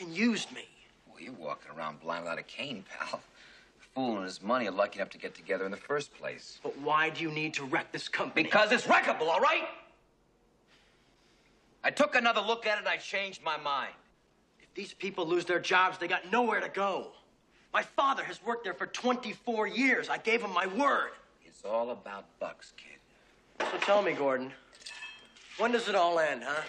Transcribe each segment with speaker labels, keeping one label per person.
Speaker 1: fucking used me.
Speaker 2: Well, you're walking around blind without a cane, pal. The fool and his money are lucky enough to get together in the first place.
Speaker 1: But why do you need to wreck this company?
Speaker 2: Because it's wreckable, all right? I took another look at it and I changed my mind.
Speaker 1: If these people lose their jobs, they got nowhere to go. My father has worked there for 24 years. I gave him my word.
Speaker 2: It's all about bucks, kid.
Speaker 1: So tell me, Gordon, when does it all end, huh?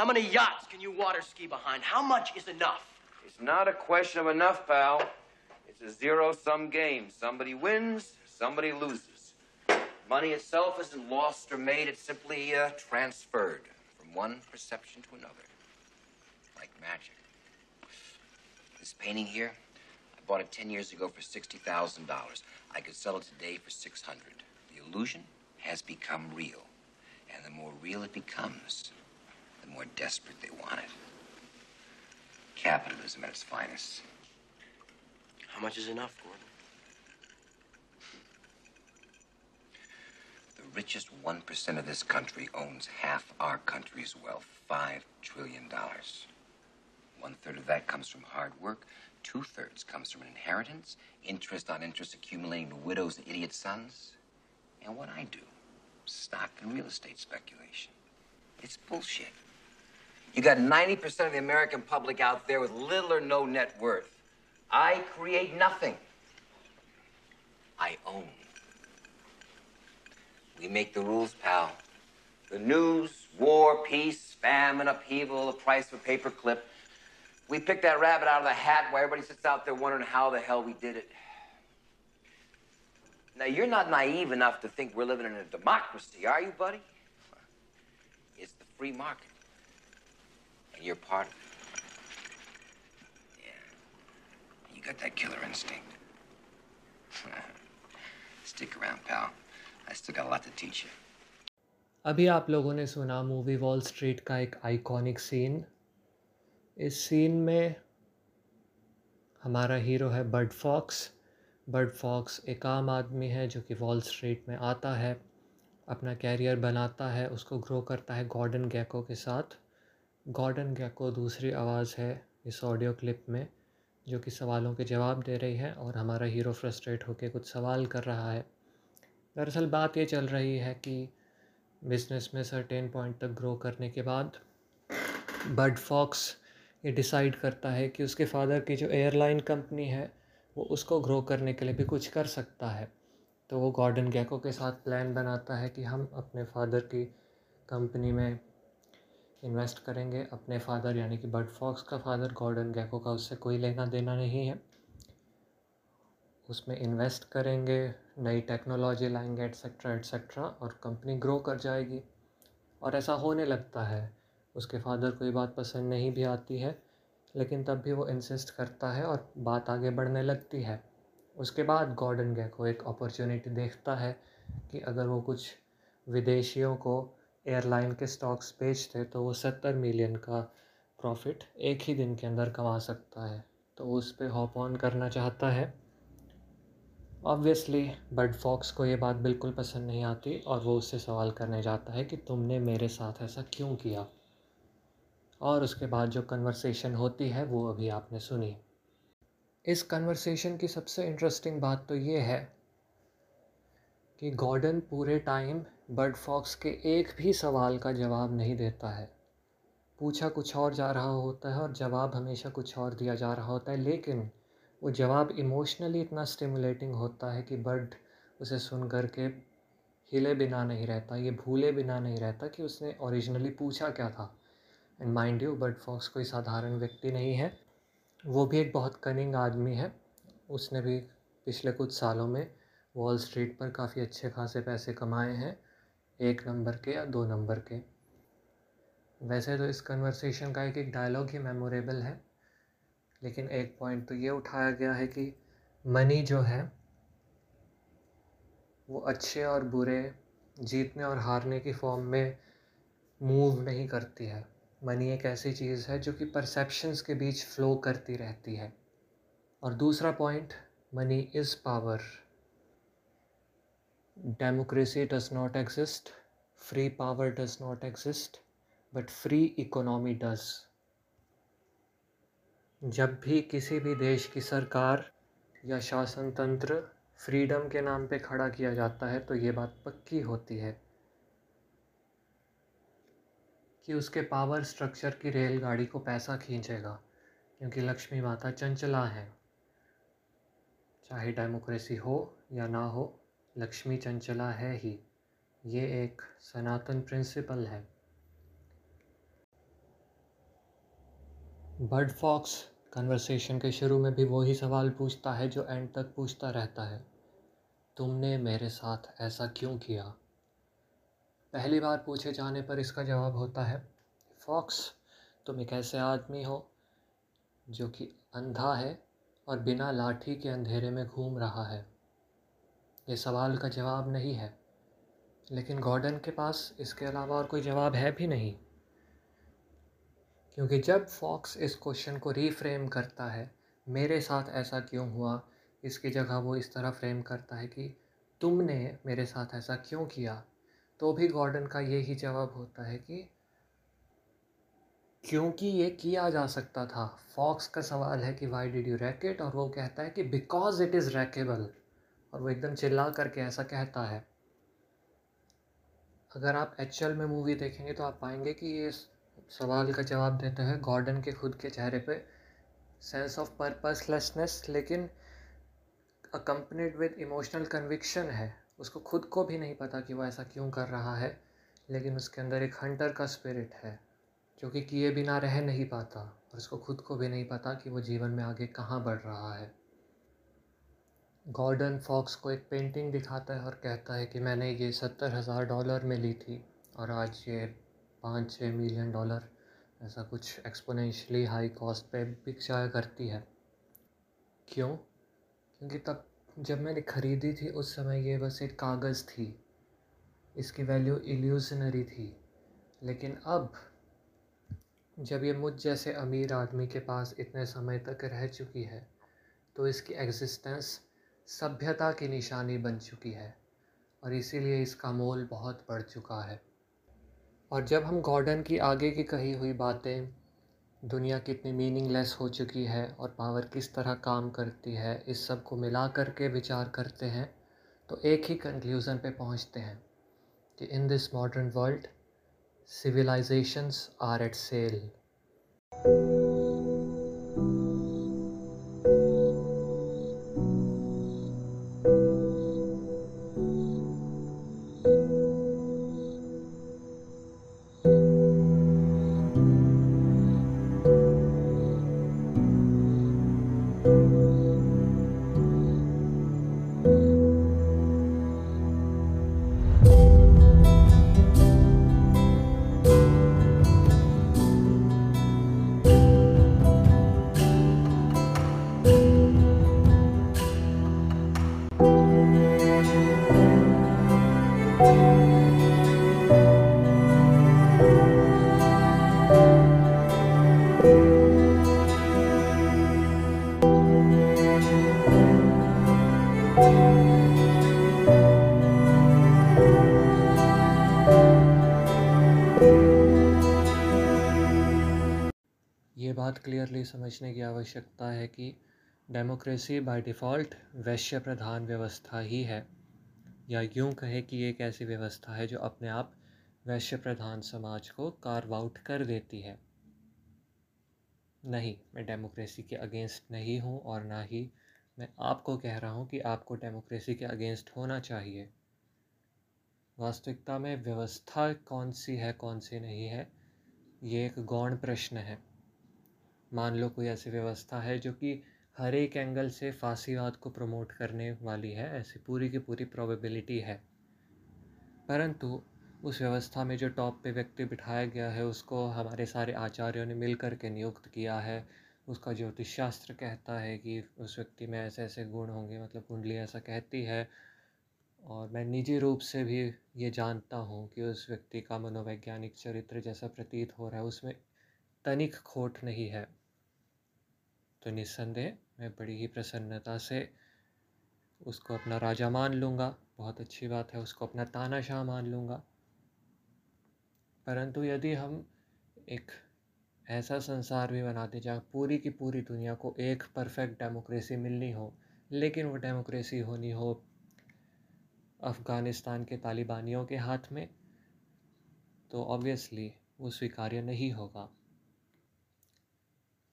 Speaker 1: How many yachts can you water ski behind? How much is enough?
Speaker 2: It's not a question of enough, pal. It's a zero-sum game. Somebody wins, somebody loses. Money itself isn't lost or made. It's simply uh, transferred from one perception to another. Like magic. This painting here, I bought it 10 years ago for $60,000. I could sell it today for 600. The illusion has become real. And the more real it becomes, the more desperate they want it. Capitalism at its finest.
Speaker 1: How much is enough, Gordon?
Speaker 2: The richest 1% of this country owns half our country's wealth $5 trillion. One third of that comes from hard work, two thirds comes from an inheritance, interest on interest accumulating to widows and idiot sons. And what I do stock and real estate speculation. It's bullshit. You got 90% of the American public out there with little or no net worth. I create nothing. I own. We make the rules, pal. The news, war, peace, famine, upheaval, the price of a paper clip. We pick that rabbit out of the hat while everybody sits out there wondering how the hell we did it. Now, you're not naive enough to think we're living in a democracy, are you, buddy? It's the free market. And you're part. Yeah. You got that killer instinct. Stick around, pal. I still got a lot to teach you.
Speaker 3: अभी आप लोगों ने सुना movie wall street का एक iconic scene इस scene में हमारा हीरो है बर्ड फॉक्स बर्ड फॉक्स एक आम आदमी है जो कि वॉल स्ट्रीट में आता है अपना कैरियर बनाता है उसको ग्रो करता है गॉर्डन गैको के साथ गॉर्डन गैको दूसरी आवाज़ है इस ऑडियो क्लिप में, जो कि सवालों के जवाब दे रही है और हमारा हीरो फ्रस्ट्रेट होकर कुछ सवाल कर रहा है। दरअसल बात ये चल रही है कि बिज़नेस में सर्टेन पॉइंट तक ग्रो करने के बाद बर्ड फॉक्स ये डिसाइड करता है कि उसके फादर की जो एयरलाइन कंपनी है, वो उसको ग्रो करने के लिए भी कुछ कर सकता है। तो वो गॉर्डन गैको के साथ प्लान बनाता है कि हम अपने फादर की कंपनी में इन्वेस्ट करेंगे अपने फादर, यानी कि बर्ड फॉक्स का फादर, गॉर्डन गैको का, उससे कोई लेना देना नहीं है। उसमें इन्वेस्ट करेंगे, नई टेक्नोलॉजी लाएँगे एट्सट्रा एट्सट्रा और कंपनी ग्रो कर जाएगी। और ऐसा होने लगता है। उसके फादर को ये बात पसंद नहीं भी आती है, लेकिन तब भी वो इंसिस्ट करता है और बात आगे बढ़ने लगती है। उसके बाद गॉर्डन गैको एक अपॉर्चुनिटी देखता है कि अगर वो कुछ विदेशियों को एयरलाइन के स्टॉक्स बेचते तो वो सत्तर मिलियन का प्रॉफिट एक ही दिन के अंदर कमा सकता है। तो उस पर हॉप ऑन करना चाहता है। ऑब्वियसली बर्ड फॉक्स को ये बात बिल्कुल पसंद नहीं आती और वो उससे सवाल करने जाता है कि तुमने मेरे साथ ऐसा क्यों किया? और उसके बाद जो कन्वर्सेशन होती है, वो अभी आपने सुनी। इस कन्वर्सेशन की सबसे इंटरेस्टिंग बात तो ये है कि गॉर्डन पूरे टाइम बर्ड फॉक्स के एक भी सवाल का जवाब नहीं देता है। पूछा कुछ और जा रहा होता है और जवाब हमेशा कुछ और दिया जा रहा होता है, लेकिन वो जवाब इमोशनली इतना स्टिमुलेटिंग होता है कि बर्ड उसे सुन कर के हिले बिना नहीं रहता, ये भूले बिना नहीं रहता कि उसने ओरिजिनली पूछा क्या था। And mind you Bud Fox कोई साधारण व्यक्ति नहीं है। वो भी एक बहुत कनिंग आदमी है। उसने भी पिछले कुछ सालों में वॉल स्ट्रीट पर काफ़ी अच्छे खासे पैसे कमाए हैं। एक नंबर के या दो नंबर के। वैसे तो इस कन्वर्सेशन का एक एक डायलॉग ही मेमोरेबल है, लेकिन एक पॉइंट तो ये उठाया गया है कि मनी जो है, वो अच्छे और बुरे, जीतने और हारने की फॉर्म में मूव नहीं करती है। मनी एक ऐसी चीज़ है जो कि परसेप्शंस के बीच फ्लो करती रहती है। और दूसरा point money is power democracy does not exist free power does not exist but free economy does जब भी किसी भी देश की सरकार या शासन तंत्र फ्रीडम के नाम पे खड़ा किया जाता है तो ये बात पक्की होती है कि उसके पावर स्ट्रक्चर की रेलगाड़ी को पैसा खींचेगा। क्योंकि लक्ष्मी माता चंचला है। चाहे डेमोक्रेसी हो या ना हो लक्ष्मी चंचला है ही। ये एक सनातन प्रिंसिपल है। बर्ड फॉक्स कन्वर्सेशन के शुरू में भी वही सवाल पूछता है जो एंड तक पूछता रहता है। तुमने मेरे साथ ऐसा क्यों किया? पहली बार पूछे जाने पर इसका जवाब होता है, फॉक्स, तुम एक ऐसे आदमी हो जो कि अंधा है और बिना लाठी के अंधेरे में घूम रहा है। ये सवाल का जवाब नहीं है। लेकिन गॉर्डन के पास इसके अलावा और कोई जवाब है भी नहीं। क्योंकि जब फॉक्स इस क्वेश्चन को रीफ्रेम करता है, मेरे साथ ऐसा क्यों हुआ? इसकी जगह वो इस तरह फ्रेम करता है कि तुमने मेरे साथ ऐसा क्यों किया? तो भी गॉर्डन का यही जवाब होता है कि क्योंकि ये किया जा सकता था। फॉक्स का सवाल है कि वाई डिड यू रैकेट और वो कहता है कि बिकॉज़ इट इज़ रैकेबल और वो एकदम चिल्ला करके ऐसा कहता है। अगर आप एचएल में मूवी देखेंगे तो आप पाएँगे कि ये सवाल का जवाब देते हैं गॉर्डन के खुद के चेहरे पे। सेंस ऑफ़ पर्पसलेसनेस लेकिन अकम्पनीड विद इमोशनल कन्विक्शन है। उसको खुद को भी नहीं पता कि वो ऐसा क्यों कर रहा है, लेकिन उसके अंदर एक हंटर का स्पिरिट है, जो कि किए बिना रह नहीं पाता। और उसको खुद को भी नहीं पता कि वो जीवन में आगे कहाँ बढ़ रहा है। गॉर्डन फॉक्स को एक पेंटिंग दिखाता है और कहता है कि मैंने ये सत्तर हज़ार डॉलर में ली थी और आज ये पाँच छः मिलियन डॉलर ऐसा कुछ एक्सपोनेंशली हाई कॉस्ट पे बिक जाया करती है। क्यों? क्योंकि तब जब मैंने ख़रीदी थी उस समय ये बस एक कागज़ थी, इसकी वैल्यू इल्यूजनरी थी। लेकिन अब जब ये मुझ जैसे अमीर आदमी के पास इतने समय तक रह चुकी है तो इसकी एग्जिस्टेंस सभ्यता की निशानी बन चुकी है और इसीलिए इसका मोल बहुत बढ़ चुका है। और जब हम गॉर्डन की आगे की कही हुई बातें, दुनिया कितनी मीनिंगलेस हो चुकी है और पावर किस तरह काम करती है, इस सबको मिला कर के विचार करते हैं तो एक ही कंक्लूज़न पे पहुँचते हैं कि in this modern world civilisations are at sale बात क्लियरली समझने की आवश्यकता है कि डेमोक्रेसी बाय डिफ़ॉल्ट वैश्य प्रधान व्यवस्था ही है। या यूँ कहे कि एक ऐसी व्यवस्था है जो अपने आप वैश्य प्रधान समाज को कार्व आउट कर देती है। नहीं, मैं डेमोक्रेसी के अगेंस्ट नहीं हूँ और ना ही मैं आपको कह रहा हूँ कि आपको डेमोक्रेसी के अगेंस्ट होना चाहिए। वास्तविकता में व्यवस्था कौन सी है, कौन सी नहीं है, ये एक गौण प्रश्न है। मान लो कोई ऐसी व्यवस्था है जो कि हर एक एंगल से फांसीवाद को प्रमोट करने वाली है, ऐसी पूरी की पूरी प्रोबेबिलिटी है। परंतु उस व्यवस्था में जो टॉप पे व्यक्ति बिठाया गया है, उसको हमारे सारे आचार्यों ने मिल कर के नियुक्त किया है, उसका ज्योतिष शास्त्र कहता है कि उस व्यक्ति में ऐसे ऐसे गुण होंगे मतलब कुंडली ऐसा कहती है। और मैं निजी रूप से भी ये जानता हूँ कि उस व्यक्ति का मनोवैज्ञानिक चरित्र जैसा प्रतीत हो रहा है, उसमें तनिक खोट नहीं है। तो निस्संदेह मैं बड़ी ही प्रसन्नता से उसको अपना राजा मान लूँगा। बहुत अच्छी बात है, उसको अपना तानाशाह मान लूँगा। परंतु यदि हम एक ऐसा संसार भी बनाते जहाँ पूरी की पूरी दुनिया को एक परफेक्ट डेमोक्रेसी मिलनी हो, लेकिन वो डेमोक्रेसी होनी हो अफ़गानिस्तान के तालिबानियों के हाथ में तो ऑब्वियसली वो स्वीकार्य नहीं होगा।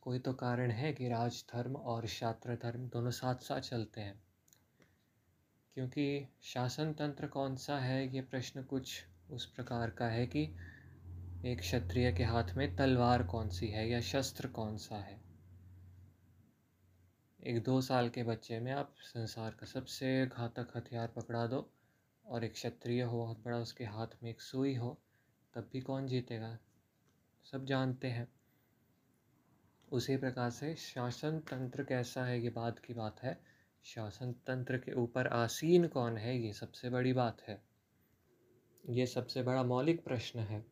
Speaker 3: कोई तो कारण है कि राज धर्म और शास्त्र धर्म दोनों साथ साथ चलते हैं। क्योंकि शासन तंत्र कौन सा है, ये प्रश्न कुछ उस प्रकार का है कि एक क्षत्रिय के हाथ में तलवार कौन सी है या शस्त्र कौन सा है। एक दो साल के बच्चे में आप संसार का सबसे घातक हथियार पकड़ा दो और एक क्षत्रिय हो बहुत बड़ा उसके हाथ में एक सुई हो, तब भी कौन जीतेगा? सब जानते हैं। उसी प्रकार से शासन तंत्र कैसा है? ये बात की बात है। शासन तंत्र के ऊपर आसीन कौन है? ये सबसे बड़ी बात है। ये सबसे बड़ा मौलिक प्रश्न है।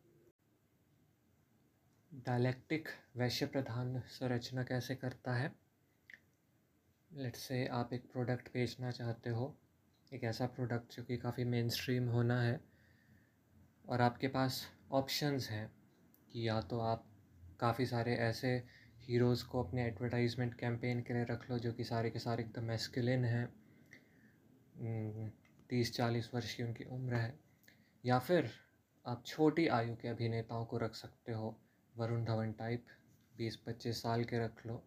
Speaker 3: डायलेक्टिक वैश्य प्रधान संरचना कैसे करता है? लेट से आप एक प्रोडक्ट बेचना चाहते हो। एक ऐसा प्रोडक्ट जो कि काफ़ी मेन स्ट्रीम होना है। और आपके पास ऑप्शंस हैं कि या तो आप काफ़ी सारे ऐसे हीरोज़ को अपने एडवर्टाइजमेंट कैंपेन के लिए रख लो, जो कि सारे के सारे एकदम मैस्कुलिन हैं। तीस चालीस वर्ष की उनकी उम्र है। या फिर आप छोटी आयु के अभिनेताओं को रख सकते हो, वरुण धवन टाइप बीस पच्चीस साल के रख लो,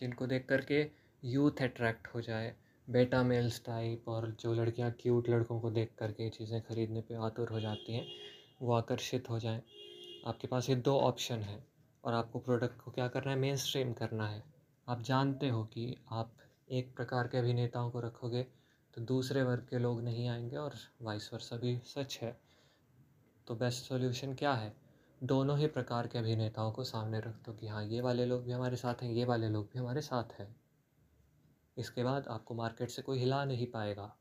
Speaker 3: जिनको देख कर के यूथ अट्रैक्ट हो जाए। बेटा मेल्स टाइप और जो लड़कियाँ क्यूट लड़कों को देख करके चीज़ें ख़रीदने पे आतुर हो जाती हैं, वो आकर्षित हो जाएँ। आपके पास ये दो ऑप्शन हैं। और आपको प्रोडक्ट को क्या करना है? मेन स्ट्रीम करना है। आप जानते हो कि आप एक प्रकार के अभिनेताओं को रखोगे तो दूसरे वर्ग के लोग नहीं आएँगे और वाइस वर्सा भी सच है। तो बेस्ट सॉल्यूशन क्या है? दोनों ही प्रकार के अभिनेताओं को सामने रख दो कि हाँ ये वाले लोग भी हमारे साथ हैं, ये वाले लोग भी हमारे साथ हैं। इसके बाद आपको मार्केट से कोई हिला नहीं पाएगा।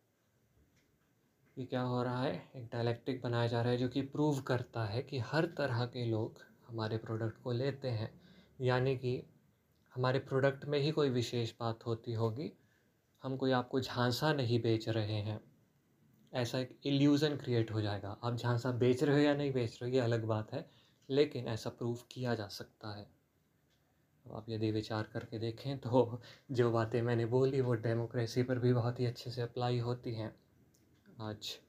Speaker 3: ये क्या हो रहा है? एक डायलेक्टिक बनाया जा रहा है जो कि प्रूव करता है कि हर तरह के लोग हमारे प्रोडक्ट को लेते हैं। यानी कि हमारे प्रोडक्ट में ही कोई विशेष बात होती होगी। हम कोई आपको झांसा नहीं बेच रहे हैं। ऐसा एक इल्यूज़न क्रिएट हो जाएगा। आप झांसा बेच रहे हो या नहीं बेच रहे हो, ये अलग बात है। लेकिन ऐसा प्रूफ किया जा सकता है। आप यदि विचार करके देखें तो जो बातें मैंने बोली, वो डेमोक्रेसी पर भी बहुत ही अच्छे से अप्लाई होती हैं। आज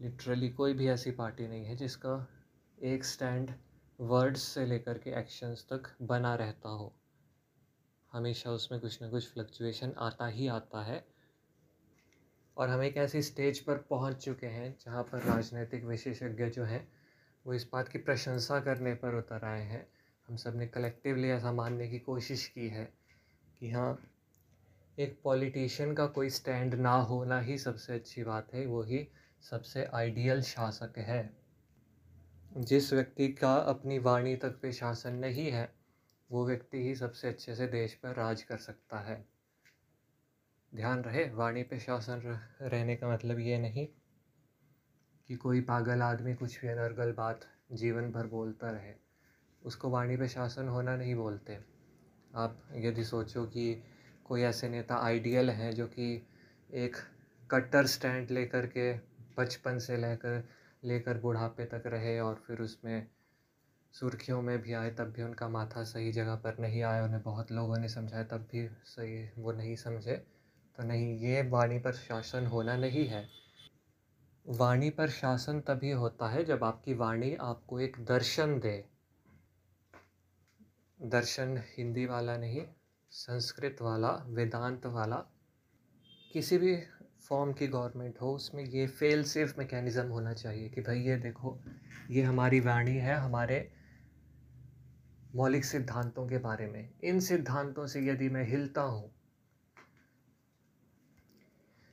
Speaker 3: लिटरली कोई भी ऐसी पार्टी नहीं है जिसका एक स्टैंड वर्ड्स से लेकर के एक्शंस तक बना रहता हो। हमेशा उसमें कुछ ना कुछ फ्लक्चुएशन आता ही आता है। और हम एक ऐसी स्टेज पर पहुँच चुके हैं जहाँ पर राजनीतिक विशेषज्ञ जो हैं, वो इस बात की प्रशंसा करने पर उतर आए हैं। हम सबने कलेक्टिवली ऐसा मानने की कोशिश की है कि हाँ एक पॉलिटिशियन का कोई स्टैंड ना होना ही सबसे अच्छी बात है, वो ही सबसे आइडियल शासक है। जिस व्यक्ति का अपनी वाणी तक पे शासन नहीं है, वो व्यक्ति ही सबसे अच्छे से देश पर राज कर सकता है। ध्यान रहे, वाणी पे शासन रहने का मतलब ये नहीं कि कोई पागल आदमी कुछ भी अनर्गल बात जीवन भर बोलता रहे। उसको वाणी पे शासन होना नहीं बोलते। आप यदि सोचो कि कोई ऐसे नेता आइडियल हैं जो कि एक कट्टर स्टैंड लेकर के बचपन से लेकर लेकर बुढ़ापे तक रहे और फिर उसमें सुर्खियों में भी आए, तब भी उनका माथा सही जगह पर नहीं आया। उन्हें बहुत लोगों ने समझाया, तब भी सही वो नहीं समझे। तो नहीं, ये वाणी पर शासन होना नहीं है। वाणी पर शासन तभी होता है जब आपकी वाणी आपको एक दर्शन दे। दर्शन हिंदी वाला नहीं, संस्कृत वाला, वेदांत वाला, किसी भी फॉर्म की गवर्नमेंट हो, उसमें ये फेल सेफ़ मैकेनिज़्म होना चाहिए कि भाई ये देखो, ये हमारी वाणी है, हमारे मौलिक सिद्धांतों के बारे में। इन सिद्धांतों से यदि मैं हिलता हूँ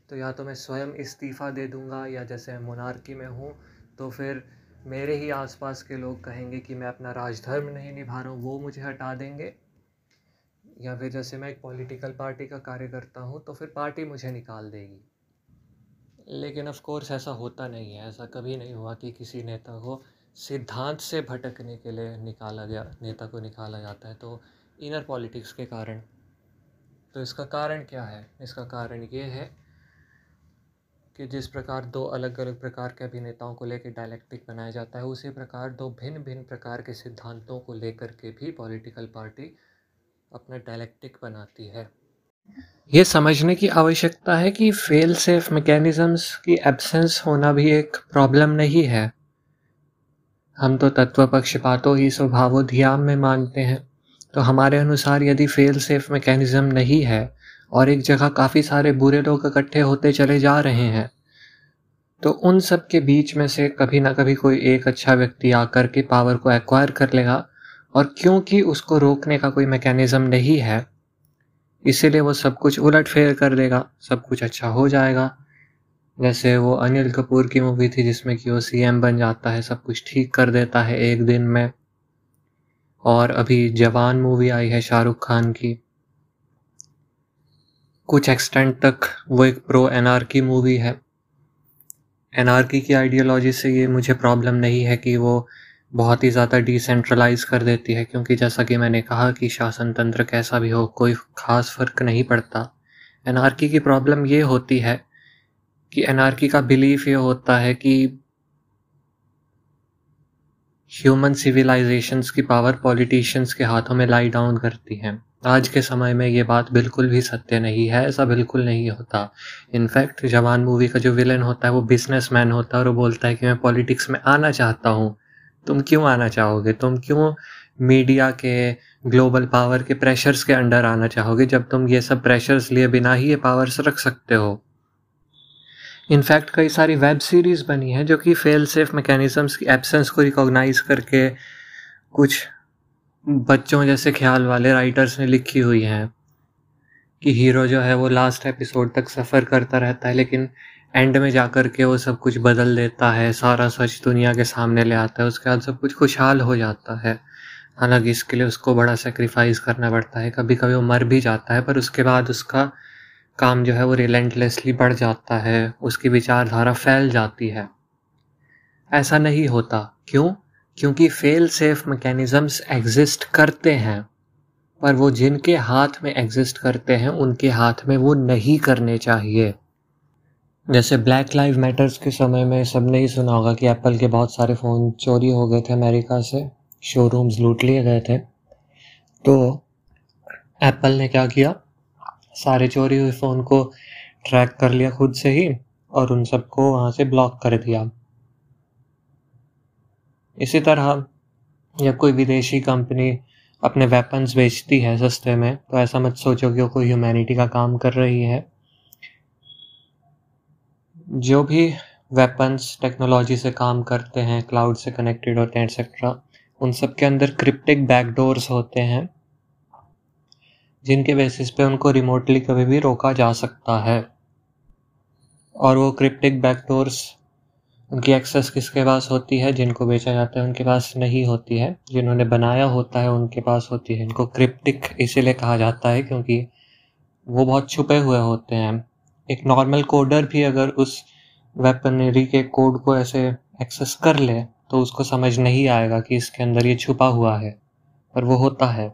Speaker 3: तो या तो मैं स्वयं इस्तीफ़ा दे दूँगा, या जैसे मोनार्की में हूँ तो फिर मेरे ही आसपास के लोग कहेंगे कि मैं अपना राजधर्म नहीं निभा रहा हूँ, वो मुझे हटा देंगे। या फिर जैसे मैं एक पॉलिटिकल पार्टी का कार्य करता हूँ तो फिर पार्टी मुझे निकाल देगी। लेकिन ऑफ़ कोर्स ऐसा होता नहीं है, ऐसा कभी नहीं हुआ कि किसी नेता को सिद्धांत से भटकने के लिए निकाला गया, नेता को निकाला जाता है तो इनर पॉलिटिक्स के कारण। तो इसका कारण क्या है? इसका कारण ये है कि जिस प्रकार दो अलग अलग प्रकार के अभिनेताओं को लेकर डायलेक्टिक बनाया जाता है, उसी प्रकार दो भिन्न भिन्न प्रकार के सिद्धांतों को लेकर के भी पॉलिटिकल पार्टी अपना डायलेक्टिक बनाती है। ये समझने की आवश्यकता है कि फेल सेफ़ मैकेनिज़म्स की एब्सेंस होना भी एक प्रॉब्लम नहीं है। हम तो तत्व पक्षपातों ही स्वभावोध्याम में मानते हैं। तो हमारे अनुसार यदि फेल सेफ़ मैकेनिज़्म नहीं है और एक जगह काफ़ी सारे बुरे लोग इकट्ठे होते चले जा रहे हैं तो उन सब के बीच में से कभी ना कभी कोई एक अच्छा व्यक्ति आकर के पावर को एक्वायर कर लेगा। और क्योंकि उसको रोकने का कोई मैकेनिज़्म नहीं है इसीलिए वो सब कुछ उलट फेर कर देगा। सब कुछ अच्छा हो जाएगा। जैसे वो अनिल कपूर की मूवी थी जिसमें कि वो सीएम बन जाता है, सब कुछ ठीक कर देता है एक दिन में। और अभी जवान मूवी आई है शाहरुख खान की। कुछ एक्सटेंट तक वो एक प्रो एनआरकी मूवी है। एनआरकी की आइडियोलॉजी से ये मुझे प्रॉब्लम नहीं है कि वो बहुत ही ज़्यादा डिसेंट्रलाइज कर देती है, क्योंकि जैसा कि मैंने कहा कि शासन तंत्र कैसा भी हो, कोई ख़ास फ़र्क नहीं पड़ता। एनआरकी की प्रॉब्लम ये होती है कि एनआरकी का बिलीफ ये होता है कि ह्यूमन सिविलाइजेशंस की पावर पॉलिटिशियंस के हाथों में लाई डाउन करती है। आज के समय में ये बात बिल्कुल भी सत्य नहीं है, ऐसा बिल्कुल नहीं होता। इनफैक्ट जवान मूवी का जो विलन होता है, वो बिजनेसमैन होता है और वो बोलता है कि मैं पॉलिटिक्स में आना चाहता हूँ। तुम क्यों आना चाहोगे? तुम क्यों मीडिया के ग्लोबल पावर के प्रेशर्स के अंडर आना चाहोगे, जब तुम ये सब प्रेशर्स लिए बिना ही ये पावर्स रख सकते हो? इनफैक्ट कई सारी वेब सीरीज़ बनी है जो कि फेल सेफ़ मैकेनिज़म्स की एब्सेंस को रिकॉग्नाइज करके कुछ बच्चों जैसे ख्याल वाले राइटर्स ने लिखी हुई हैं कि हीरो जो है वो लास्ट एपिसोड तक सफ़र करता रहता है, लेकिन एंड में जा कर के वो सब कुछ बदल देता है, सारा सच दुनिया के सामने ले आता है, उसके बाद सब कुछ खुशहाल हो जाता है। हालाँकि इसके लिए उसको बड़ा सेक्रीफाइस करना पड़ता है कभी कभी वो मर भी जाता है, पर उसके बाद उसका काम जो है वो रिलेंटलेसली बढ़ जाता है, उसकी विचारधारा फैल जाती है। ऐसा नहीं होता। क्यों? क्योंकि फेल सेफ़ मैकेनिज़म्स एग्जिस्ट करते हैं, पर वो जिनके हाथ में एग्जिस्ट करते हैं, उनके हाथ में वो नहीं करने चाहिए। जैसे ब्लैक लाइव मैटर्स के समय में सबने ही सुना होगा कि एप्पल के बहुत सारे फ़ोन चोरी हो गए थे अमेरिका से। शोरूम्स लूट लिए गए थे। तो एप्पल ने क्या किया? सारे चोरी हुए फ़ोन को ट्रैक कर लिया खुद से ही और उन सबको वहाँ से ब्लॉक कर दिया। इसी तरह जब कोई विदेशी कंपनी अपने वेपन्स बेचती है सस्ते में तो ऐसा मत सोचो कि वो कोई ह्यूमैनिटी का काम कर रही है। जो भी वेपन्स टेक्नोलॉजी से काम करते हैं क्लाउड से कनेक्टेड होते हैं एक्सेट्रा उन सब के अंदर क्रिप्टिक बैकडोर्स होते हैं, जिनके बेसिस पे उनको रिमोटली कभी भी रोका जा सकता है। और वो क्रिप्टिक बैकडोर्स उनकी एक्सेस किसके पास होती है? जिनको बेचा जाता है, उनके पास नहीं होती है। जिन्होंने बनाया होता है, उनके पास होती है। इनको क्रिप्टिक इसीलिए कहा जाता है, क्योंकि वो बहुत छुपे हुए होते हैं। एक नॉर्मल कोडर भी अगर उस वेपनरी के कोड को ऐसे एक्सेस कर ले तो उसको समझ नहीं आएगा कि इसके अंदर ये छुपा हुआ है, पर वो होता है।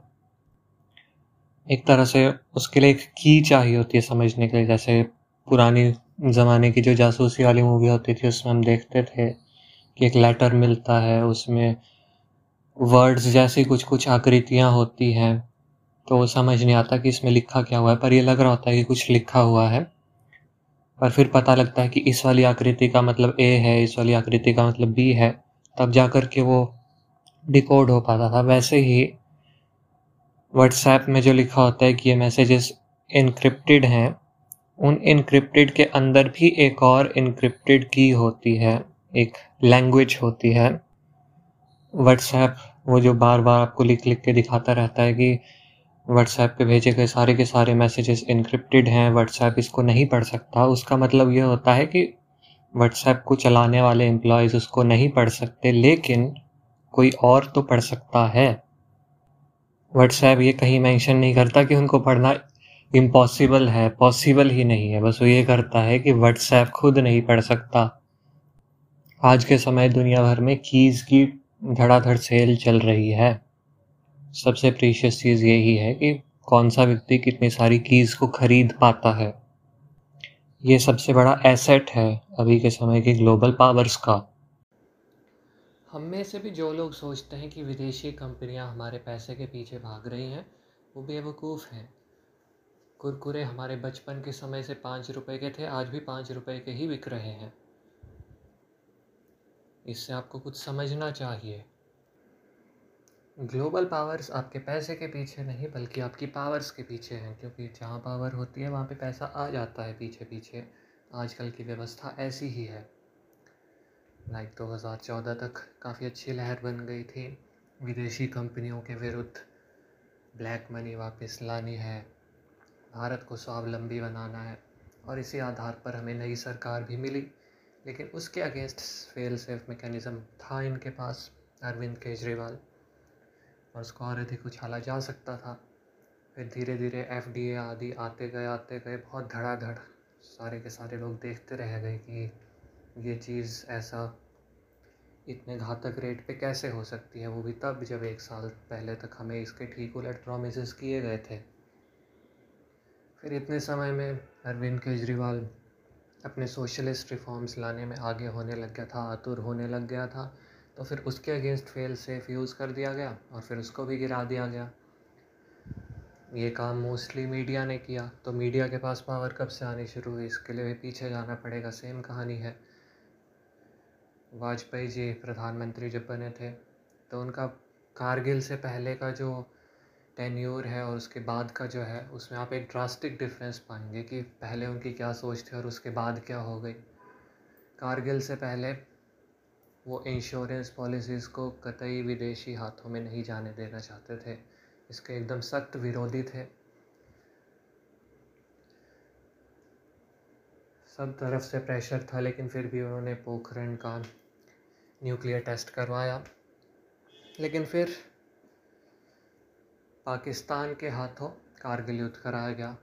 Speaker 3: एक तरह से उसके लिए एक की चाहिए होती है समझने के लिए, जैसे पुरानी ज़माने की जो जासूसी वाली मूवी होती थी, उसमें हम देखते थे कि एक लेटर मिलता है, उसमें वर्ड्स जैसी कुछ कुछ आकृतियाँ होती हैं तो वो समझ नहीं आता कि इसमें लिखा क्या हुआ है, पर ये लग रहा होता है कि कुछ लिखा हुआ है। पर फिर पता लगता है कि इस वाली आकृति का मतलब ए है, इस वाली आकृति का मतलब बी है, तब जा कर के वो डिकोड हो पाता था। वैसे ही व्हाट्सएप में जो लिखा होता है कि ये मैसेजेस इनक्रिप्टेड हैं, उन इनक्रिप्टेड के अंदर भी एक और इनक्रिप्टेड की होती है, एक लैंग्वेज होती है। व्हाट्सएप वो जो बार बार आपको लिख लिख के दिखाता रहता है कि व्हाट्सएप पे भेजे गए सारे के सारे मैसेजेस इनक्रिप्टेड हैं व्हाट्सएप इसको नहीं पढ़ सकता। उसका मतलब ये होता है कि व्हाट्सएप को चलाने वाले एम्प्लॉयज़ उसको नहीं पढ़ सकते, लेकिन कोई और तो पढ़ सकता है। व्हाट्सएप ये कहीं मेंशन नहीं करता कि उनको पढ़ना इम्पॉसिबल है पॉसिबल ही नहीं है। बस वो ये करता है कि व्हाट्सएप खुद नहीं पढ़ सकता। आज के समय दुनिया भर में कीज़ की धड़ाधड़ सेल चल रही है। सबसे प्रीशियस चीज़ यही है कि कौन सा व्यक्ति कितनी सारी कीज़ को खरीद पाता है। ये सबसे बड़ा एसेट है अभी के समय के ग्लोबल पावर्स का। हम में से भी जो लोग सोचते हैं कि विदेशी कंपनियाँ हमारे पैसे के पीछे भाग रही हैं, वो बेवकूफ़ हैं। कुरकुरे हमारे बचपन के समय से पाँच रुपए के थे, आज भी पाँच रुपए के ही बिक रहे हैं। इससे आपको कुछ समझना चाहिए। ग्लोबल पावर्स आपके पैसे के पीछे नहीं, बल्कि आपकी पावर्स के पीछे हैं, क्योंकि जहाँ पावर होती है, वहाँ पे पैसा आ जाता है पीछे पीछे। आजकल की व्यवस्था ऐसी ही है। लाइक दो हज़ार चौदह तक काफ़ी अच्छी लहर बन गई थी। विदेशी कंपनियों के विरुद्ध ब्लैक मनी वापस लानी है। भारत को स्वावलंबी बनाना है। और इसी आधार पर हमें नई सरकार भी मिली। लेकिन उसके अगेंस्ट फेल सेफ़ मैकेनिज़्म था इनके पास, अरविंद केजरीवाल। और उसको और अधिक उछाला जा सकता था। फिर धीरे धीरे एफ़ डी ए आदि आते गए आते गए, बहुत धड़ाधड़ सारे के सारे लोग देखते रह गए कि ये चीज़ ऐसा इतने घातक रेट पे कैसे हो सकती है? वो भी तब जब एक साल पहले तक हमें इसके ठीक उलट प्रोमिस किए गए थे। फिर इतने समय में अरविंद केजरीवाल अपने सोशलिस्ट रिफॉर्म्स लाने में आगे होने लग गया था, आतुर होने लग गया था। तो फिर उसके अगेंस्ट फेल सेफ़ यूज़ कर दिया गया और फिर उसको भी गिरा दिया गया। ये काम मोस्टली मीडिया ने किया। तो मीडिया के पास पावर कब से आनी शुरू हुई, इसके लिए भी पीछे जाना पड़ेगा। सेम कहानी है। वाजपेयी जी प्रधानमंत्री जब बने थे तो उनका कारगिल से पहले का जो टेन्यूर है और उसके बाद का जो है, उसमें आप एक ड्रास्टिक डिफरेंस पाएँगे कि पहले उनकी क्या सोच थी और उसके बाद क्या हो गई। कारगिल से पहले वो इंश्योरेंस पॉलिसीज़ को कतई विदेशी हाथों में नहीं जाने देना चाहते थे। इसके एकदम सख्त विरोधी थे। सब तरफ़ से प्रेशर था, लेकिन फिर भी उन्होंने पोखरण का न्यूक्लियर टेस्ट करवाया। लेकिन फिर पाकिस्तान के हाथों कारगिल युद्ध कराया गया।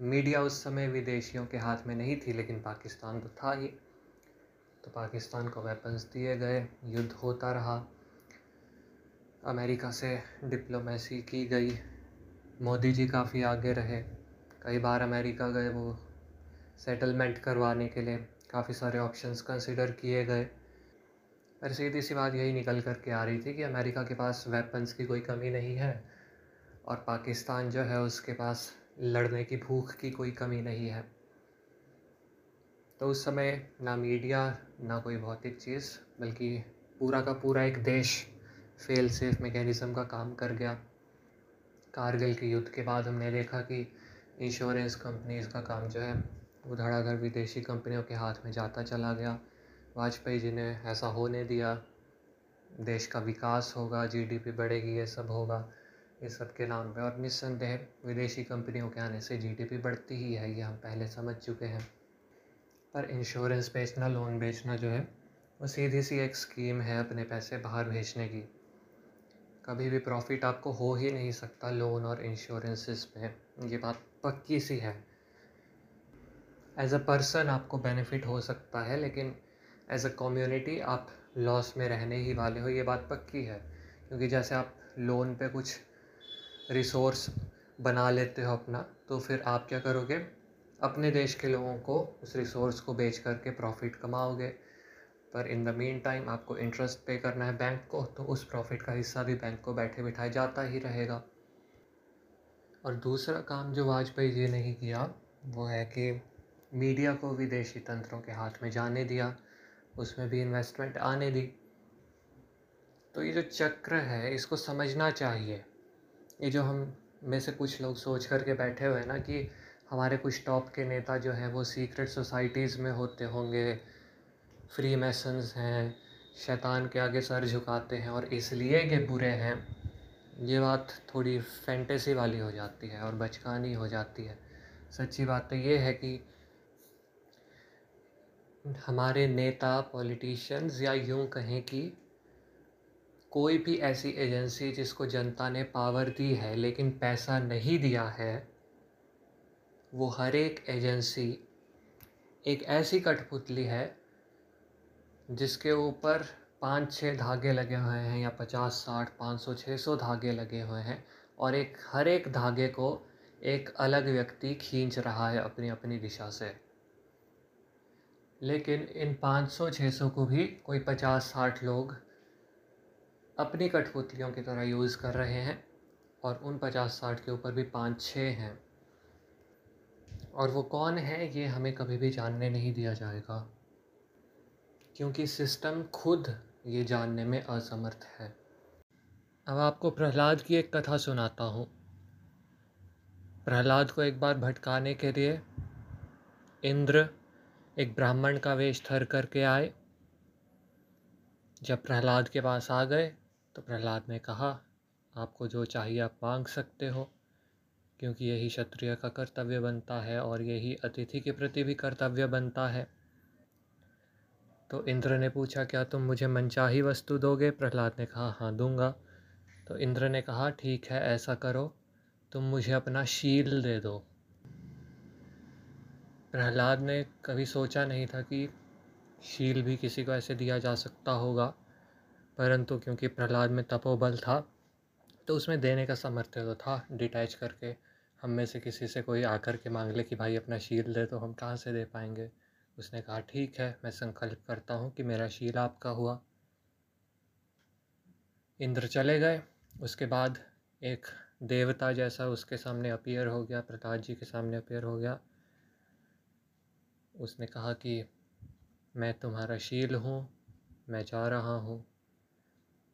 Speaker 3: मीडिया उस समय विदेशियों के हाथ में नहीं थी, लेकिन पाकिस्तान तो था ही। तो पाकिस्तान को वेपन्स दिए गए, युद्ध होता रहा। अमेरिका से डिप्लोमेसी की गई। मोदी जी काफ़ी आगे रहे। कई बार अमेरिका गए वो सेटलमेंट करवाने के लिए। काफ़ी सारे ऑप्शंस कंसिडर किए गए। पर सीधी सी बात यही निकल कर के आ रही थी कि अमेरिका के पास वेपन्स की कोई कमी नहीं है और पाकिस्तान जो है उसके पास लड़ने की भूख की कोई कमी नहीं है। तो उस समय ना मीडिया, ना कोई भौतिक चीज़, बल्कि पूरा का पूरा एक देश फेल सेफ़ मेकेनिज़्म का काम कर गया। कारगिल के युद्ध के बाद हमने देखा कि इंश्योरेंस कंपनीज़ का काम जो है, वो धड़ाधड़ विदेशी कंपनियों के हाथ में जाता चला गया। वाजपेयी जी ने ऐसा होने दिया, देश का विकास होगा जीडीपी बढ़ेगी, ये सब होगा, ये सब के नाम पे। और निस्संदेह विदेशी कंपनियों के आने से जीडीपी बढ़ती ही है, ये हम पहले समझ चुके हैं। पर इंश्योरेंस बेचना लोन बेचना जो है, वो सीधी सी एक स्कीम है अपने पैसे बाहर भेजने की। कभी भी प्रॉफिट आपको हो ही नहीं सकता लोन और इंश्योरेंसेस में। ये बात पक्की सी है। एज अ पर्सन आपको बेनिफिट हो सकता है, लेकिन एज अ कम्युनिटी आप लॉस में रहने ही वाले हो, ये बात पक्की है। क्योंकि जैसे आप लोन पे कुछ रिसोर्स बना लेते हो अपना तो फिर आप क्या करोगे? अपने देश के लोगों को, उस रिसोर्स को बेच करके प्रॉफिट कमाओगे। पर इन द मीन टाइम आपको इंटरेस्ट पे करना है बैंक को तो उस प्रॉफिट का हिस्सा भी बैंक को बैठे बिठाए जाता ही रहेगा। और दूसरा काम जो वाजपेयी जी ने ही किया, वो है कि मीडिया को विदेशी तंत्रों के हाथ में जाने दिया, उसमें भी इन्वेस्टमेंट आने दी। तो ये जो चक्र है, इसको समझना चाहिए। ये जो हम में से कुछ लोग सोच करके बैठे हुए हैं ना कि हमारे कुछ टॉप के नेता जो हैं वो सीक्रेट सोसाइटीज़ में होते होंगे फ्री मैसन्स हैं, शैतान के आगे सर झुकाते हैं और इसलिए के बुरे हैं, ये बात थोड़ी फैंटेसी वाली हो जाती है और बचकानी हो जाती है। सच्ची बात तो ये है कि हमारे नेता, पॉलिटिशियंस या यूँ कहें कि कोई भी ऐसी एजेंसी जिसको जनता ने पावर दी है लेकिन पैसा नहीं दिया है वो हर एक एजेंसी एक ऐसी कठपुतली है जिसके ऊपर पाँच छः धागे लगे हुए हैं या पचास, साठ, पाँच सौ छः सौ धागे लगे हुए हैं और एक हर एक धागे को एक अलग व्यक्ति खींच रहा है अपनी अपनी दिशा से। लेकिन इन 500-600 को भी कोई 50-60 लोग अपनी कठपुतलियों की तरह यूज़ कर रहे हैं और उन 50-60 के ऊपर भी पाँच छः हैं। और वो कौन है, ये हमें कभी भी जानने नहीं दिया जाएगा। क्योंकि सिस्टम खुद ये जानने में असमर्थ है। अब आपको प्रहलाद की एक कथा सुनाता हूँ। प्रहलाद को एक बार भटकाने के लिए इंद्र एक ब्राह्मण का वेश धर करके आए। जब प्रहलाद के पास आ गए तो प्रहलाद ने कहा, आपको जो चाहिए आप मांग सकते हो। क्योंकि यही क्षत्रिय का कर्तव्य बनता है और यही अतिथि के प्रति भी कर्तव्य बनता है। तो इंद्र ने पूछा, क्या तुम मुझे मनचाही वस्तु दोगे? प्रहलाद ने कहा हाँ दूँगा। तो इंद्र ने कहा, ठीक है, ऐसा करो, तुम मुझे अपना शील दे दो। प्रहलाद ने कभी सोचा नहीं था कि शील भी किसी को ऐसे दिया जा सकता होगा, परंतु क्योंकि प्रहलाद में तपोबल था तो उसमें देने का सामर्थ्य तो था डिटैच करके। हम में से किसी से कोई आकर के मांग ले कि भाई अपना शील दे तो हम कहाँ से दे पाएँगे? उसने कहा, ठीक है, मैं संकल्प करता हूँ कि मेरा शील आपका हुआ। इंद्र चले गए। उसके बाद एक देवता जैसा उसके सामने अपीयर हो गया प्रहलाद जी के सामने अपियर हो गया। उसने कहा कि, मैं तुम्हारा शील हूँ, मैं जा रहा हूँ।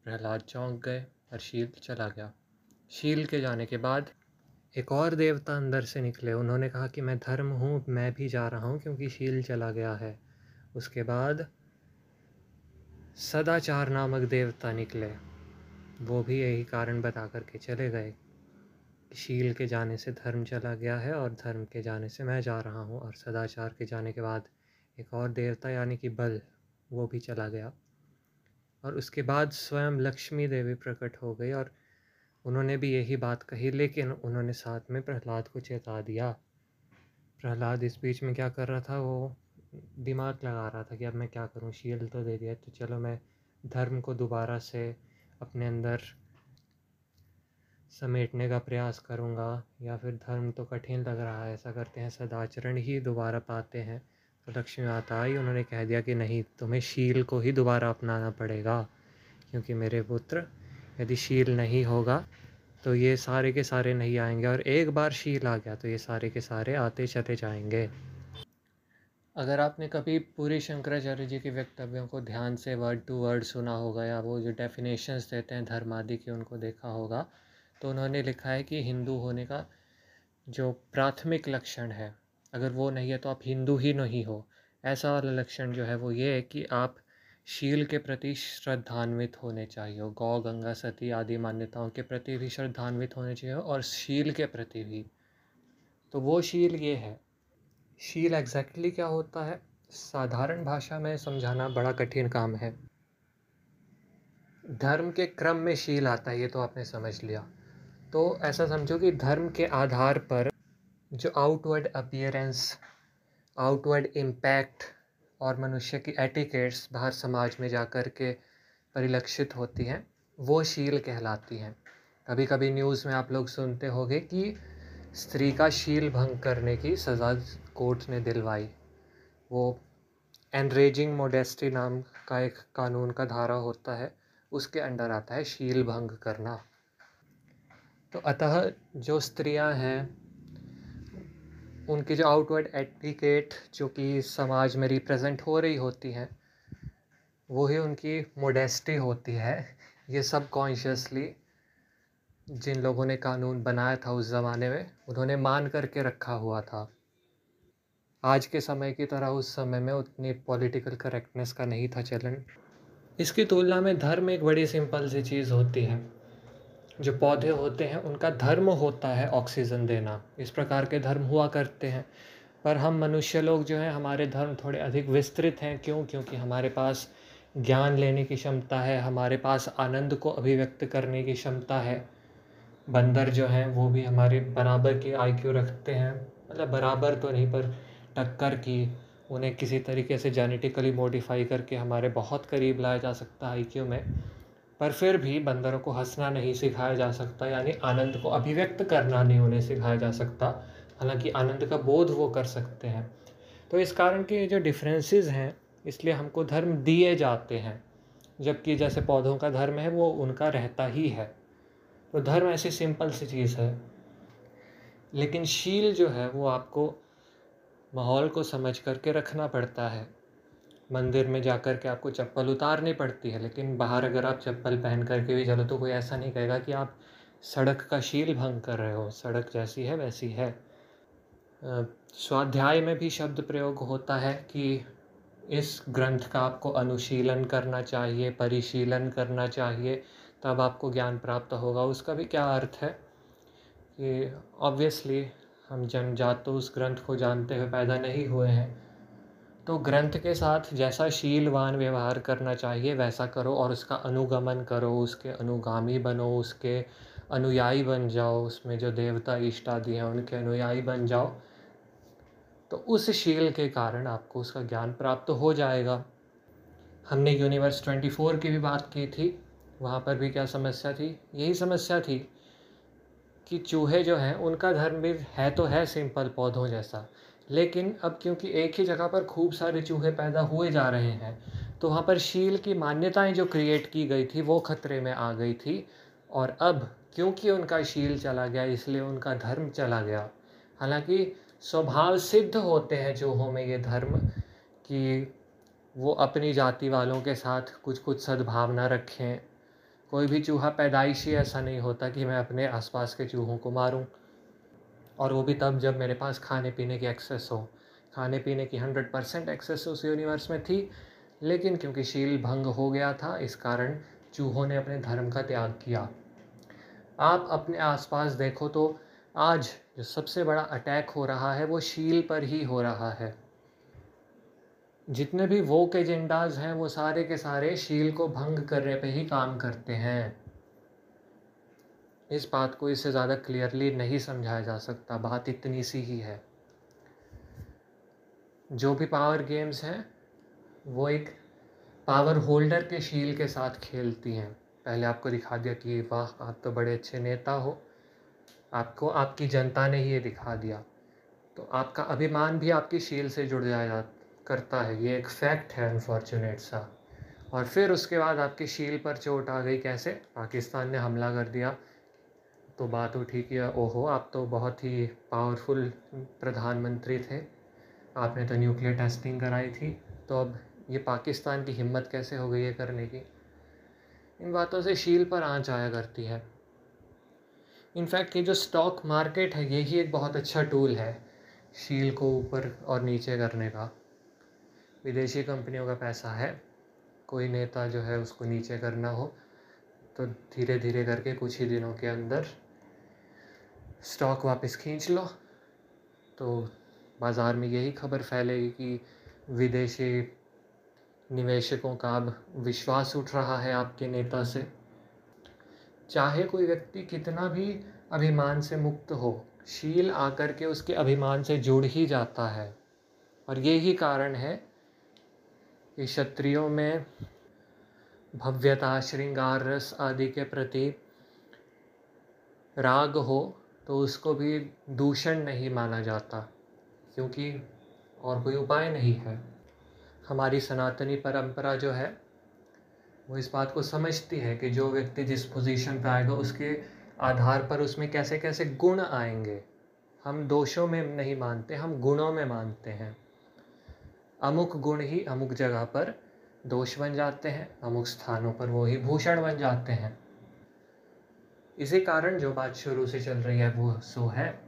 Speaker 3: प्रहलाद चौंक गए। और शील चला गया। शील के जाने के बाद एक और देवता अंदर से निकले। उन्होंने कहा कि मैं धर्म हूँ, मैं भी जा रहा हूँ क्योंकि शील चला गया है। उसके बाद सदाचार नामक देवता निकले। वो भी यही कारण बता कर के चले गए शील के जाने से धर्म चला गया है और धर्म के जाने से मैं जा रहा हूँ। और सदाचार के जाने के बाद एक और देवता, यानी कि बल, वो भी चला गया। और उसके बाद स्वयं लक्ष्मी देवी प्रकट हो गई और उन्होंने भी यही बात कही, लेकिन उन्होंने साथ में प्रहलाद को चेता दिया। प्रहलाद इस बीच में क्या कर रहा था? वो दिमाग लगा रहा था कि अब मैं क्या करूँ? शील तो दे दिया तो चलो मैं धर्म को दोबारा से अपने अंदर समेटने का प्रयास करूँगा, या फिर धर्म तो कठिन लग रहा है, ऐसा करते हैं, सदाचरण ही दोबारा पाते हैं। लक्ष्मी माता आई उन्होंने कह दिया कि नहीं, तुम्हें शील को ही दोबारा अपनाना पड़ेगा, क्योंकि मेरे पुत्र, यदि शील नहीं होगा तो ये सारे के सारे नहीं आएँगे और एक बार शील आ गया तो ये सारे के सारे आते चले जाएँगे। अगर आपने कभी पूरी शंकराचार्य जी के वक्तव्यों को ध्यान से वर्ड टू वर्ड सुना होगा या वो जो डेफिनेशंस देते हैं, धर्म आदि की, उनको देखा होगा तो उन्होंने लिखा है कि हिंदू होने का जो प्राथमिक लक्षण है अगर वो नहीं है तो आप हिंदू ही नहीं हो। ऐसा वाला लक्षण जो है वो ये है कि आप शील के प्रति श्रद्धान्वित होने चाहिए गौ, गंगा, सती आदि मान्यताओं के प्रति भी श्रद्धान्वित होने चाहिए और शील के प्रति भी। तो वो शील ये है। शील एग्जैक्टली exactly क्या होता है? साधारण भाषा में समझाना बड़ा कठिन काम है। धर्म के क्रम में शील आता है, ये तो आपने समझ लिया। तो ऐसा समझो कि धर्म के आधार पर जो आउटवर्ड अपियरेंस आउटवर्ड इम्पैक्ट और मनुष्य की एटिकेट्स बाहर समाज में जा कर के परिलक्षित होती हैं, वो शील कहलाती हैं। कभी कभी न्यूज़ में आप लोग सुनते होंगे कि स्त्री का शील भंग करने की सज़ा कोर्ट ने दिलवाई। वो एनरेजिंग मोडेस्टी नाम का एक कानून का धारा होता है, उसके अंडर आता है शील भंग करना। तो अतः जो स्त्रियाँ हैं उनकी जो आउटवर्ड एटिकेट जो कि समाज में रिप्रेजेंट हो रही होती हैं, वही उनकी मोडेस्टी होती है। ये सब कॉन्शियसली जिन लोगों ने कानून बनाया था उस ज़माने में, उन्होंने मान करके रखा हुआ था। आज के समय की तरह उस समय में उतनी पॉलिटिकल करेक्टनेस का नहीं था चलन। इसकी तुलना में धर्म एक बड़ी सिंपल सी चीज़ होती है। जो पौधे होते हैं, उनका धर्म होता है ऑक्सीजन देना। इस प्रकार के धर्म हुआ करते हैं। पर हम मनुष्य लोग जो हैं, हमारे धर्म थोड़े अधिक विस्तृत हैं। क्यों? क्योंकि हमारे पास ज्ञान लेने की क्षमता है, हमारे पास आनंद को अभिव्यक्त करने की क्षमता है। बंदर जो हैं, वो भी हमारे बराबर की आई रखते हैं। मतलब बराबर तो नहीं, पर टक्कर की उन्हें किसी तरीके से जेनेटिकली मॉडिफाई करके हमारे बहुत करीब लाया जा सकता है आईक्यू में। पर फिर भी बंदरों को हंसना नहीं सिखाया जा सकता, यानी आनंद को अभिव्यक्त करना नहीं उन्हें सिखाया जा सकता। हालाँकि आनंद का बोध वो कर सकते हैं। तो इस कारण के जो डिफरेंसेस हैं, इसलिए हमको धर्म दिए जाते हैं, जबकि जैसे पौधों का धर्म है, वो उनका रहता ही है। तो धर्म ऐसी सिंपल सी चीज़ है, लेकिन शील जो है, वो आपको माहौल को समझ करके रखना पड़ता है। मंदिर में जा कर के आपको चप्पल उतारनी पड़ती है, लेकिन बाहर अगर आप चप्पल पहन करके भी चलो तो कोई ऐसा नहीं कहेगा कि आप सड़क का शील भंग कर रहे हो, सड़क जैसी है, वैसी है। स्वाध्याय में भी शब्द प्रयोग होता है कि इस ग्रंथ का आपको अनुशीलन करना चाहिए, परिशीलन करना चाहिए, तब आपको ज्ञान प्राप्त होगा। उसका भी क्या अर्थ है कि ऑब्वियसली हम जनजात तो उस ग्रंथ को जानते हुए पैदा नहीं हुए हैं। तो ग्रंथ के साथ जैसा शीलवान व्यवहार करना चाहिए, वैसा करो और उसका अनुगमन करो, उसके अनुगामी बनो, उसके अनुयायी बन जाओ, उसमें जो देवता इष्ट आदि हैं उनके अनुयायी बन जाओ। तो उस शील के कारण आपको उसका ज्ञान प्राप्त हो जाएगा। हमने यूनिवर्स ट्वेंटी फोर की भी बात की थी, वहाँ पर भी क्या समस्या थी? यही समस्या थी कि चूहे जो हैं, उनका धर्म भी है तो है सिंपल पौधों जैसा लेकिन अब क्योंकि एक ही जगह पर खूब सारे चूहे पैदा हुए जा रहे हैं तो वहाँ पर शील की मान्यताएँ जो क्रिएट की गई थी, वो खतरे में आ गई थी। और अब क्योंकि उनका शील चला गया, इसलिए उनका धर्म चला गया। हालाँकि स्वभाव सिद्ध होते हैं चूहों में ये धर्म कि वो अपनी जाति वालों के साथ कुछ कुछ सद्भावना रखें। कोई भी चूहा पैदाइशी, ऐसा नहीं होता कि मैं अपने आसपास के चूहों को मारूं। और वो भी तब जब मेरे पास खाने पीने की एक्सेस हो। खाने पीने की हंड्रेड परसेंट एक्सेस उस यूनिवर्स में थी, लेकिन क्योंकि शील भंग हो गया था, इस कारण चूहों ने अपने धर्म का त्याग किया। आप अपने आसपास देखो तो आज जो सबसे बड़ा अटैक हो रहा है, वो शील पर ही हो रहा है। जितने भी वोक एजेंडाज हैं, वो सारे के सारे शील को भंग करने पे ही काम करते हैं। इस बात को इससे ज़्यादा क्लियरली नहीं समझाया जा सकता। बात इतनी सी ही है। जो भी पावर गेम्स हैं, वो एक पावर होल्डर के शील के साथ खेलती हैं। पहले आपको दिखा दिया कि वाह, आप तो बड़े अच्छे नेता हो। आपको, आपकी जनता ने ही ये दिखा दिया। तो आपका अभिमान भी आपकी शील से जुड़ जाया करता है। ये एक फैक्ट है अनफॉर्चुनेट सा। और फिर उसके बाद आपकी शील पर चोट आ गई कैसे? पाकिस्तान ने हमला कर दिया। तो बात उठी कि ओहो, आप तो बहुत ही पावरफुल प्रधानमंत्री थे। आपने तो न्यूक्लियर टेस्टिंग कराई थी। तो अब ये पाकिस्तान की हिम्मत कैसे हो गई है करने की? इन बातों से शील पर आँच आया करती है। इनफैक्ट ये जो स्टॉक मार्केट है, यही एक बहुत अच्छा टूल है शील को ऊपर और नीचे करने का। विदेशी कंपनियों का पैसा है। कोई नेता जो है उसको नीचे करना हो। तो धीरे धीरे करके कुछ ही दिनों के अंदर स्टॉक वापस खींच लो। तो बाज़ार में यही खबर फैलेगी कि विदेशी निवेशकों का अब विश्वास उठ रहा है आपके नेता से। चाहे कोई व्यक्ति कितना भी अभिमान से मुक्त हो, शील आकर के उसके अभिमान से जुड़ ही जाता है। और यही कारण है कि क्षत्रियों में भव्यता, श्रृंगार, रस आदि के प्रति राग हो तो उसको भी दूषण नहीं माना जाता, क्योंकि और कोई उपाय नहीं है। हमारी सनातनी परंपरा जो है, वो इस बात को समझती है कि जो व्यक्ति जिस पोजीशन पर आएगा, उसके आधार पर उसमें कैसे कैसे गुण आएँगे। हम दोषों में नहीं मानते, हम गुणों में मानते हैं। अमुक गुण ही अमुक जगह पर दोष बन जाते हैं, अमुक स्थानों पर वो ही भूषण बन जाते हैं। इसी कारण जो बात शुरू से चल रही है, वो सो है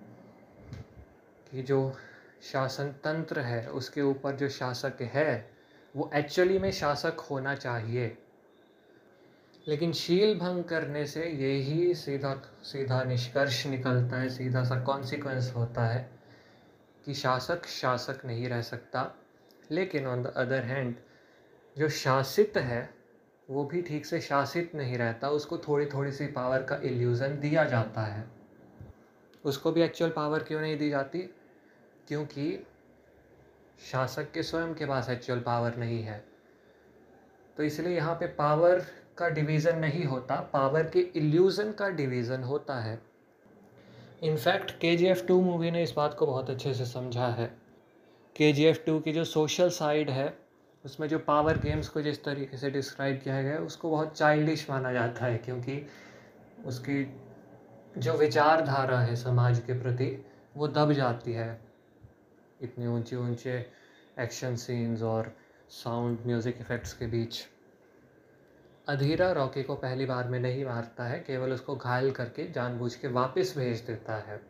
Speaker 3: कि जो शासन तंत्र है, उसके ऊपर जो शासक है, वो एक्चुअली में शासक होना चाहिए। लेकिन शील भंग करने से यही सीधा सीधा निष्कर्ष निकलता है, सीधा सा कॉन्सिक्वेंस होता है कि शासक शासक नहीं रह सकता। लेकिन ऑन द अदर हैंड जो शासित है, वो भी ठीक से शासित नहीं रहता, उसको थोड़ी थोड़ी सी पावर का इल्यूज़न दिया जाता है। उसको भी एक्चुअल पावर क्यों नहीं दी जाती? क्योंकि शासक के स्वयं के पास एक्चुअल पावर नहीं है। तो इसलिए यहाँ पे पावर का डिवीज़न नहीं होता पावर के इल्यूज़न का डिवीज़न होता है। इनफैक्ट के जी एफ़ टू मूवी ने इस बात को बहुत अच्छे से समझा है। के जी एफ़ टू की जो सोशल साइड है उसमें जो पावर गेम्स को जिस तरीके से डिस्क्राइब किया गया है, उसको बहुत चाइल्डिश माना जाता है, क्योंकि उसकी जो विचारधारा है समाज के प्रति, वो दब जाती है। इतने ऊँचे ऊँचे एक्शन सीन्स और साउंड म्यूज़िक इफ़ेक्ट्स के बीच। अधीरा रॉकी को पहली बार में नहीं मारता है, केवल उसको घायल करके जानबूझ के वापस भेज देता है।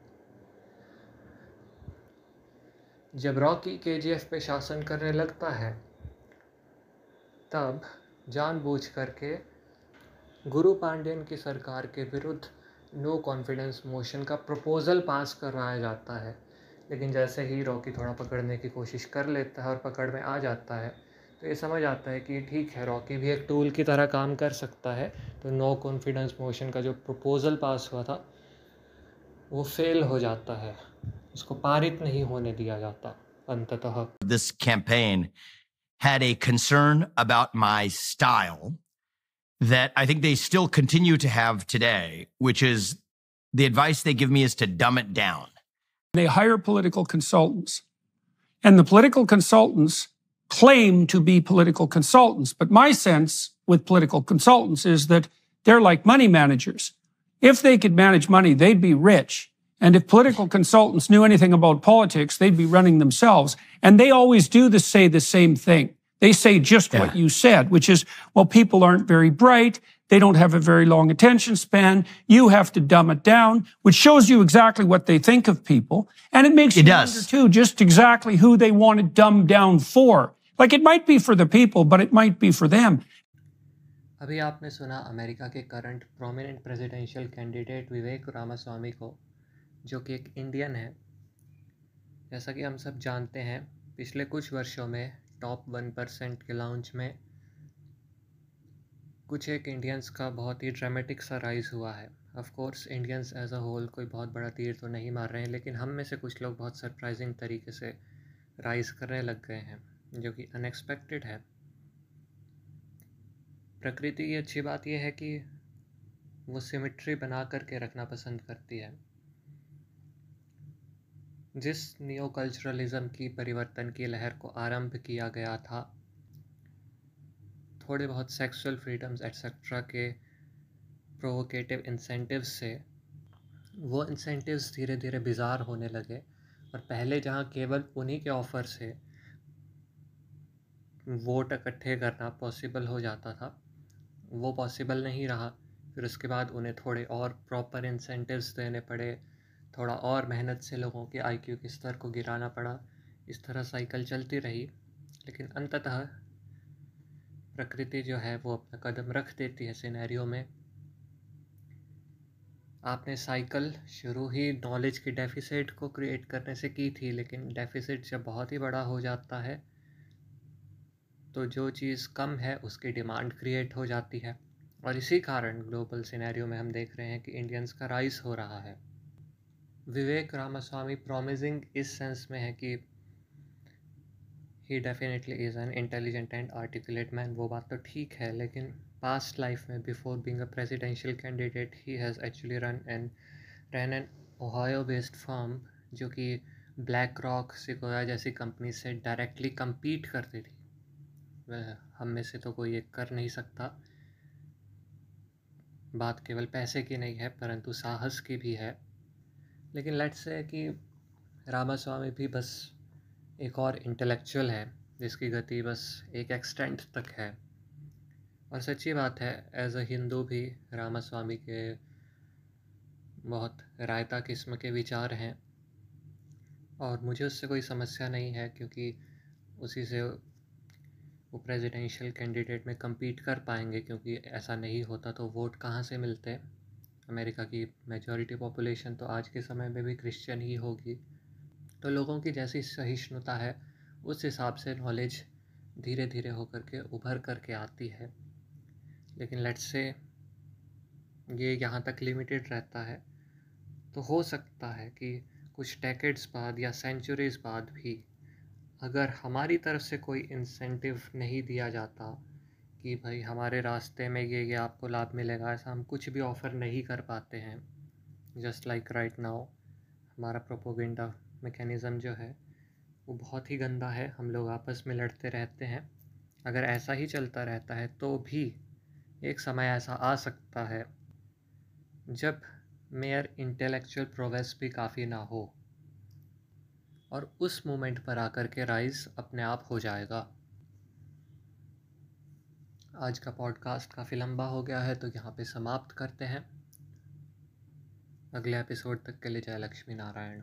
Speaker 3: जब रॉकी के पे शासन करने लगता है तब जानबूझ करके गुरु पांड्यन की सरकार के विरुद्ध नो कॉन्फिडेंस मोशन का प्रपोज़ल पास करवाया जाता है। लेकिन जैसे ही रॉकी थोड़ा पकड़ने की कोशिश कर लेता है और पकड़ में आ जाता है तो ये समझ आता है कि ठीक है, रॉकी भी एक टूल की तरह काम कर सकता है। तो नो कॉन्फिडेंस मोशन का जो प्रपोज़ल पास हुआ था, वो फेल हो जाता है। उसको पारित नहीं होने दिया जाता, अंततः।
Speaker 4: This campaign had a concern about my style that I think they still continue to have today, which is the advice they give me is to dumb it down.
Speaker 5: They hire political consultants, and the political consultants claim to be political consultants. But my sense with political consultants is that they're like money managers. If they could manage money, they'd be rich. And if political consultants knew anything about politics, they'd be running themselves. And they always do the, say the same thing. They say just what you said, which is, well, people aren't very bright. They don't have a very long attention span. You have to dumb it down, which shows you exactly what they think of people. And it makes
Speaker 4: It
Speaker 5: you
Speaker 4: does.
Speaker 5: wonder too, just exactly who they want to dumb down for. Like it might be for the people, but it might be for them.
Speaker 3: अभी आपने सुना America के current prominent presidential candidate Vivek Ramaswamy को जो कि एक Indian है। जैसा कि हम सब जानते हैं, पिछले कुछ वर्षों में टॉप वन परसेंट के लाउंज में कुछ एक इंडियंस का बहुत ही ड्रामेटिक सा राइज हुआ है। Of course Indians as a whole कोई बहुत बड़ा तीर तो नहीं मार रहे हैं, लेकिन हम में से कुछ लोग बहुत सरप्राइजिंग तरीके से राइज करने लग गए हैं, जो कि अनएक्सपेक्टेड है। प्रकृति की अच्छी बात यह है कि वो सिमिट्री बना करके रखना पसंद करती है। जिस नियो कल्चरलिज्म की परिवर्तन की लहर को आरंभ किया गया था, थोड़े बहुत सेक्सुअल फ्रीडम्स एट्सट्रा के प्रोवोकेटिव इंसेंटिव्स से, वो इंसेंटिव्स धीरे धीरे बिजार होने लगे और पहले जहाँ केवल उन्हीं के ऑफ़र से वोट इकट्ठे करना पॉसिबल हो जाता था, वो पॉसिबल नहीं रहा। फिर उसके बाद उन्हें थोड़े और प्रॉपर इंसेंटिव्स देने पड़े। थोड़ा और मेहनत से लोगों के आईक्यू के स्तर को गिराना पड़ा। इस तरह साइकिल चलती रही, लेकिन अंततः प्रकृति जो है वो अपना कदम रख देती है सिनेरियो में। आपने साइकिल शुरू ही नॉलेज की डेफिसिट को क्रिएट करने से की थी, लेकिन डेफिसिट जब बहुत ही बड़ा हो जाता है तो जो चीज़ कम है उसकी डिमांड क्रिएट हो जाती है। और इसी कारण ग्लोबल सिनेरियो में हम देख रहे हैं कि इंडियंस का राइस हो रहा है। विवेक रामास्वामी प्रॉमिजिंग इस सेंस में है कि he definitely is an intelligent and articulate man वो बात तो ठीक है, लेकिन पास्ट लाइफ में before being a presidential candidate he has actually run and run an Ohio based firm जो कि ब्लैक रॉक सिकोया जैसी कंपनी से डायरेक्टली compete करती थी। वह हम में से तो कोई एक कर नहीं सकता। बात केवल पैसे की नहीं है, परंतु साहस की भी है। लेकिन लेट्स से कि रामास्वामी भी बस एक और इंटेलेक्चुअल है, जिसकी गति बस एक एक्सटेंट तक है। और सच्ची बात है एज अ हिंदू भी रामास्वामी के बहुत रायता किस्म के विचार हैं। और मुझे उससे कोई समस्या नहीं है, क्योंकि उसी से वो प्रेसिडेंशियल कैंडिडेट में compete कर पाएँगे, क्योंकि ऐसा नहीं होता तो वोट कहाँ से मिलते? अमेरिका की मेजॉरिटी पॉपुलेशन तो आज के समय में भी क्रिश्चियन ही होगी। तो लोगों की जैसी सहिष्णुता है, उस हिसाब से नॉलेज धीरे धीरे होकर के, उभर करके आती है। लेकिन लेट्स से ये यहाँ तक लिमिटेड रहता है तो हो सकता है कि कुछ डेकेड्स बाद या सेंचुरीज बाद भी अगर हमारी तरफ़ से कोई इंसेंटिव नहीं दिया जाता कि भाई हमारे रास्ते में ये ये आपको लाभ मिलेगा, ऐसा हम कुछ भी ऑफ़र नहीं कर पाते हैं। जस्ट लाइक राइट नाउ हमारा प्रोपोगेंडा मैकेनिज़्म जो है, वो बहुत ही गंदा है। हम लोग आपस में लड़ते रहते हैं। अगर ऐसा ही चलता रहता है तो भी एक समय ऐसा आ सकता है, जब मेयर इंटेलेक्चुअल प्रोग्रेस भी काफ़ी ना हो। और उस मोमेंट पर आकर के राइज अपने आप हो जाएगा। आज का पॉडकास्ट काफ़ी लंबा हो गया है तो यहाँ पे समाप्त करते हैं। अगले एपिसोड तक के लिए जय लक्ष्मी नारायण।